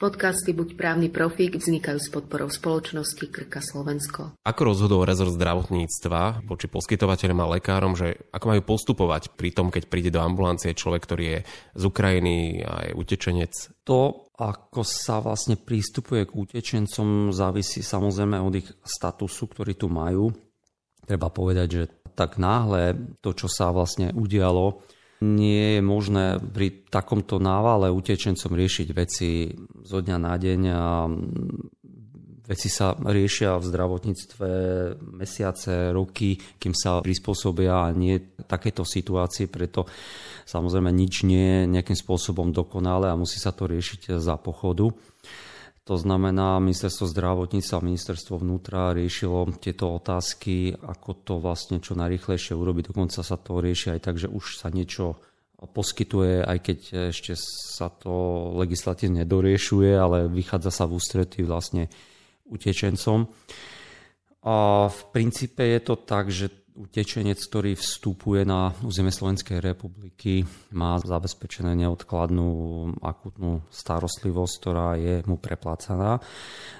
Podcasty Buď právny profík vznikajú s podporou spoločnosti Krka Slovensko. Ako rozhodol rezort zdravotníctva voči poskytovateľom a lekárom, že ako majú postupovať pri tom, keď príde do ambulancie človek, ktorý je z Ukrajiny a je utečenec? To, ako sa vlastne prístupuje k utečencom, závisí samozrejme od ich statusu, ktorý tu majú. Treba povedať, že tak náhle to, čo sa vlastne udialo, nie je možné pri takomto návale utečencom riešiť veci zo dňa na deň a veci sa riešia v zdravotníctve mesiace, roky, kým sa prispôsobia a nie takéto situácie, preto samozrejme nič nie je nejakým spôsobom dokonalé a musí sa to riešiť za pochodu. To znamená, ministerstvo zdravotníctva a ministerstvo vnútra riešilo tieto otázky, ako to vlastne čo najrychlejšie urobiť. Dokonca sa to rieši aj tak, že už sa niečo poskytuje, aj keď ešte sa to legislatívne nedoriešuje, ale vychádza sa v ústretí vlastne utečencom. A v princípe je to tak, že utečenec, ktorý vstupuje na územie Slovenskej republiky, má zabezpečené neodkladnú akutnú starostlivosť, ktorá je mu preplácaná.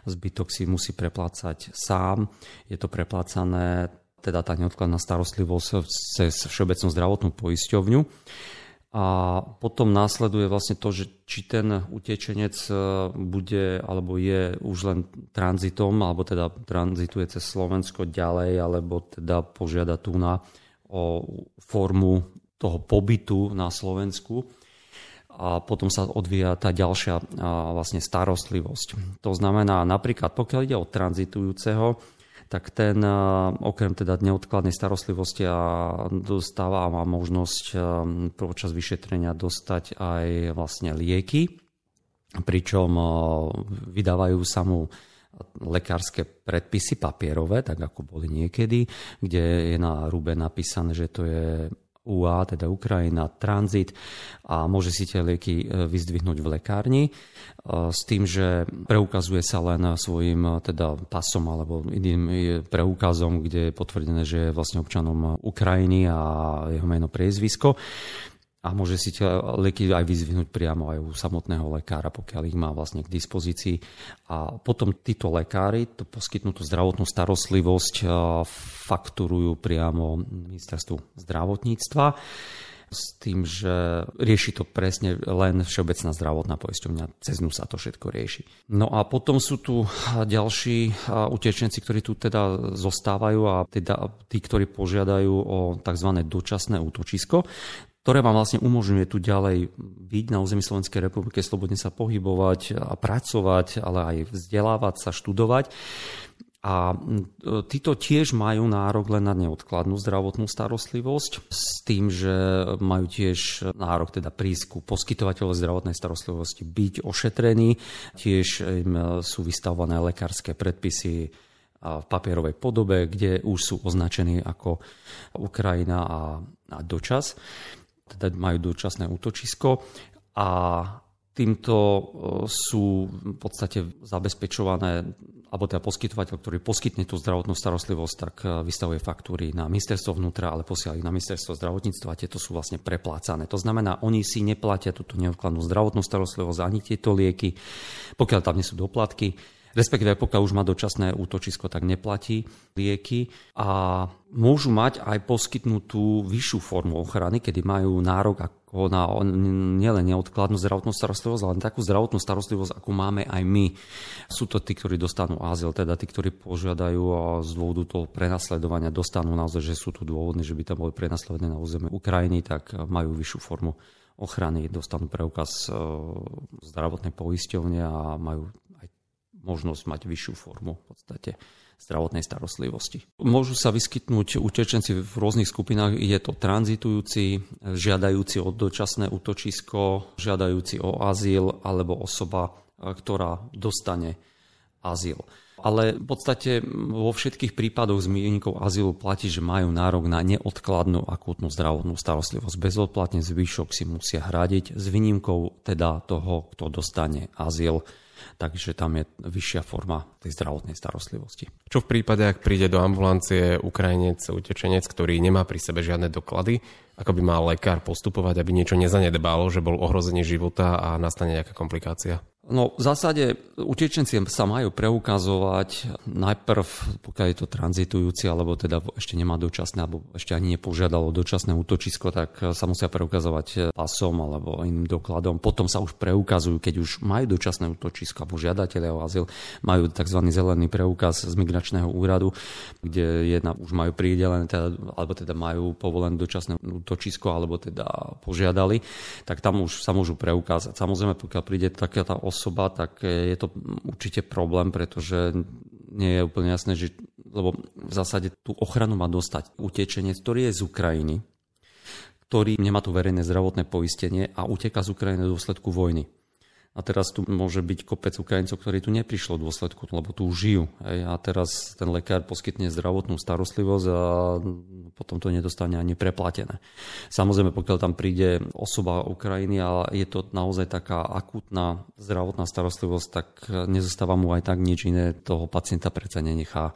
Zbytok si musí preplácať sám. Je to preplácané teda tá neodkladná starostlivosť cez Všeobecnú zdravotnú poisťovňu. A potom následuje vlastne to, že či ten utečenec e, bude alebo je už len tranzitom, alebo teda tranzituje cez Slovensko ďalej, alebo teda požiada tu na o formu toho pobytu na Slovensku. A potom sa odvíja tá ďalšia vlastne starostlivosť. To znamená napríklad, pokiaľ ide o tranzitujúceho, tak ten okrem teda neodkladnej starostlivosti a dostáva má možnosť počas vyšetrenia dostať aj vlastne lieky, pričom vydávajú sa mu lekárske predpisy papierové, tak ako boli niekedy, kde je na rúbe napísané, že to je UA, teda Ukrajina, tranzit a môže si tie lieky e, vyzdvihnúť v lekárni e, s tým, že preukazuje sa len svojim e, teda pasom alebo iným preukazom, kde je potvrdené, že je vlastne občanom Ukrajiny a jeho meno priezvisko a môže si tie lieky aj vyzvihnúť priamo aj u samotného lekára, pokiaľ ich má vlastne k dispozícii. A potom títo lekári to poskytnutú zdravotnú starostlivosť fakturujú priamo ministerstvu zdravotníctva s tým, že rieši to presne len Všeobecná zdravotná poisťovňa. Cez ňu sa to všetko rieši. No a potom sú tu ďalší utečenci, ktorí tu teda zostávajú a teda tí, ktorí požiadajú o tzv. dočasné útočisko ktoré vám vlastne umožňuje tu ďalej byť na území Slovenskej republiky, slobodne sa pohybovať a pracovať, ale aj vzdelávať sa, študovať. A títo tiež majú nárok len na neodkladnú zdravotnú starostlivosť s tým, že majú tiež nárok teda prísť ku poskytovateľov zdravotnej starostlivosti byť ošetrení. Tiež im sú vystavované lekárske predpisy v papierovej podobe, kde už sú označení ako Ukrajina a, a dočas teda majú dočasné útočisko a týmto e, sú v podstate zabezpečované, alebo teda poskytovateľ, ktorý poskytne tú zdravotnú starostlivosť, tak e, vystavuje faktúry na ministerstvo vnútra, ale posiela ich na ministerstvo zdravotníctva a tieto sú vlastne preplácané. To znamená, oni si neplatia túto neodkladnú zdravotnú starostlivosť ani tieto lieky, pokiaľ tam nie sú doplatky respektíve pokiaľ už má dočasné útočisko, tak neplatí lieky a môžu mať aj poskytnutú vyššiu formu ochrany, kedy majú nárok ako na nielen neodkladnú zdravotnú starostlivosť, ale takú zdravotnú starostlivosť, ako máme aj my. Sú to tí, ktorí dostanú azyl, teda tí, ktorí požiadajú z dôvodu toho prenasledovania dostanú naozaj, že sú tu dôvodní, že by tam boli prenasledované na území Ukrajiny, tak majú vyššiu formu ochrany, dostanú preukaz e, zdravotnej poisťovne a majú možnosť mať vyššiu formu v podstate zdravotnej starostlivosti. Môžu sa vyskytnúť utečenci v rôznych skupinách. Je to tranzitujúci, žiadajúci o dočasné útočisko, žiadajúci o azyl alebo osoba, ktorá dostane azyl. Ale v podstate vo všetkých prípadoch zmienníkov azylu platí, že majú nárok na neodkladnú akútnu zdravotnú starostlivosť. Bezodplatne zvyšok si musia hradiť s výnimkou teda toho, kto dostane azyl takže tam je vyššia forma tej zdravotnej starostlivosti. Čo v prípade, ak príde do ambulancie Ukrajinec, utečenec, ktorý nemá pri sebe žiadne doklady, ako by mal lekár postupovať, aby niečo nezanedbalo, že bol ohrozenie života a nastane nejaká komplikácia? No v zásade utečenci sa majú preukazovať najprv, pokiaľ je to tranzitujúci, alebo teda ešte nemá dočasné, alebo ešte ani nepožiadalo dočasné útočisko, tak sa musia preukazovať pasom alebo iným dokladom. Potom sa už preukazujú, keď už majú dočasné útočisko, alebo žiadatelia o azyl majú tzv. zelený preukaz z migračného úradu, kde jedna už majú pridelené, teda, alebo teda majú povolené dočasné útočisko, alebo teda požiadali, tak tam už sa môžu preukázať. Samozrejme, pokiaľ príde taká tá os osoba, tak je to určite problém, pretože nie je úplne jasné, že, lebo v zásade tú ochranu má dostať utečenec, ktorý je z Ukrajiny, ktorý nemá tu verejné zdravotné poistenie a uteka z Ukrajiny v dôsledku vojny. A teraz tu môže byť kopec Ukrajincov, ktorí tu neprišlo v dôsledku, lebo tu žijú. Hej. A teraz ten lekár poskytne zdravotnú starostlivosť a potom to nedostane ani preplatené. Samozrejme, pokiaľ tam príde osoba Ukrajiny a je to naozaj taká akútna zdravotná starostlivosť, tak nezostáva mu aj tak nič iné, toho pacienta predsa nenechá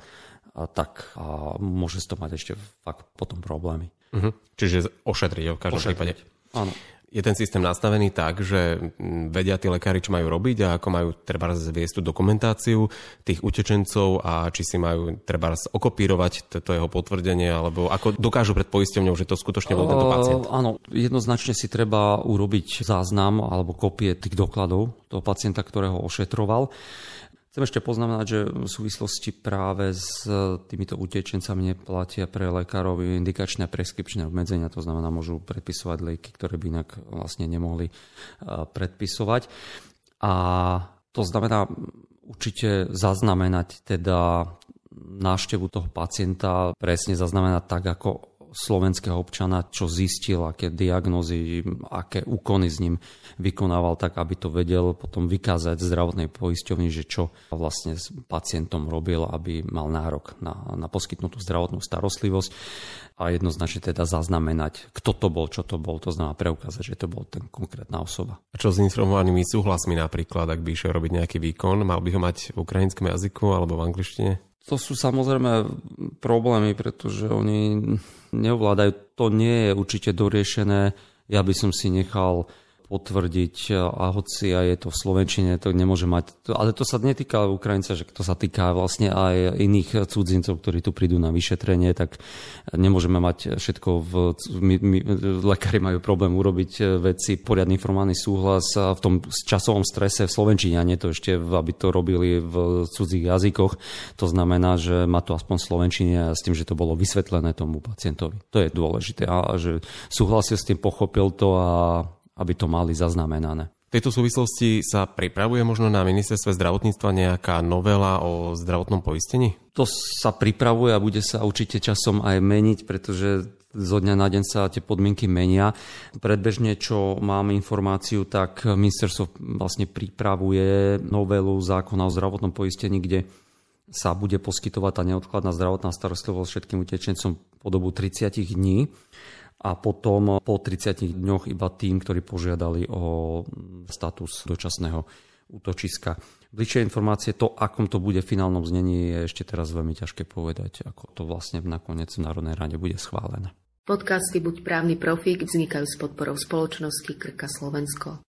a tak a môže to mať ešte fakt potom problémy. Uh-huh. Čiže ošetriť v každom ošetriť. prípade. Áno je ten systém nastavený tak, že vedia tí lekári, čo majú robiť a ako majú treba zviesť tú dokumentáciu tých utečencov a či si majú treba okopírovať to jeho potvrdenie, alebo ako dokážu pred poisťovňou, že to skutočne bol tento pacient? Uh, áno, jednoznačne si treba urobiť záznam alebo kopie tých dokladov toho pacienta, ktorého ošetroval. Chcem ešte poznamenať, že v súvislosti práve s týmito utečencami neplatia pre lekárov indikačné a preskripčné obmedzenia, to znamená, môžu predpisovať lieky, ktoré by inak vlastne nemohli predpisovať. A to znamená určite zaznamenať teda návštevu toho pacienta, presne zaznamenať tak, ako slovenského občana, čo zistil, aké diagnozy, aké úkony s ním vykonával, tak aby to vedel potom vykázať zdravotnej poisťovni, že čo vlastne s pacientom robil, aby mal nárok na, na poskytnutú zdravotnú starostlivosť a jednoznačne teda zaznamenať, kto to bol, čo to bol, to znamená preukázať, že to bol ten konkrétna osoba. A čo s informovanými súhlasmi napríklad, ak by išiel robiť nejaký výkon, mal by ho mať v ukrajinskom jazyku alebo v angličtine? To sú samozrejme problémy, pretože oni neovládajú. To nie je určite doriešené. Ja by som si nechal potvrdiť a hoci aj je to v Slovenčine, to nemôže mať. Ale to sa netýka Ukrajinca, že to sa týka vlastne aj iných cudzincov, ktorí tu prídu na vyšetrenie, tak nemôžeme mať všetko v... My, my, lekári majú problém urobiť veci, poriadny informovaný súhlas v tom časovom strese v Slovenčine, a nie to ešte, aby to robili v cudzích jazykoch. To znamená, že má to aspoň v Slovenčine a s tým, že to bolo vysvetlené tomu pacientovi. To je dôležité a že súhlasil s tým, pochopil to a aby to mali zaznamenané. V tejto súvislosti sa pripravuje možno na ministerstve zdravotníctva nejaká novela o zdravotnom poistení? To sa pripravuje a bude sa určite časom aj meniť, pretože zo dňa na deň sa tie podmienky menia. Predbežne, čo mám informáciu, tak ministerstvo vlastne pripravuje novelu zákona o zdravotnom poistení, kde sa bude poskytovať tá neodkladná zdravotná starostlivosť všetkým utečencom po dobu 30 dní a potom po 30 dňoch iba tým, ktorí požiadali o status dočasného útočiska. Bližšie informácie, to, akom to bude v finálnom znení, je ešte teraz veľmi ťažké povedať, ako to vlastne nakoniec v Národnej rade bude schválené. Podcasty Buď právny profík vznikajú s podporou spoločnosti Krka Slovensko.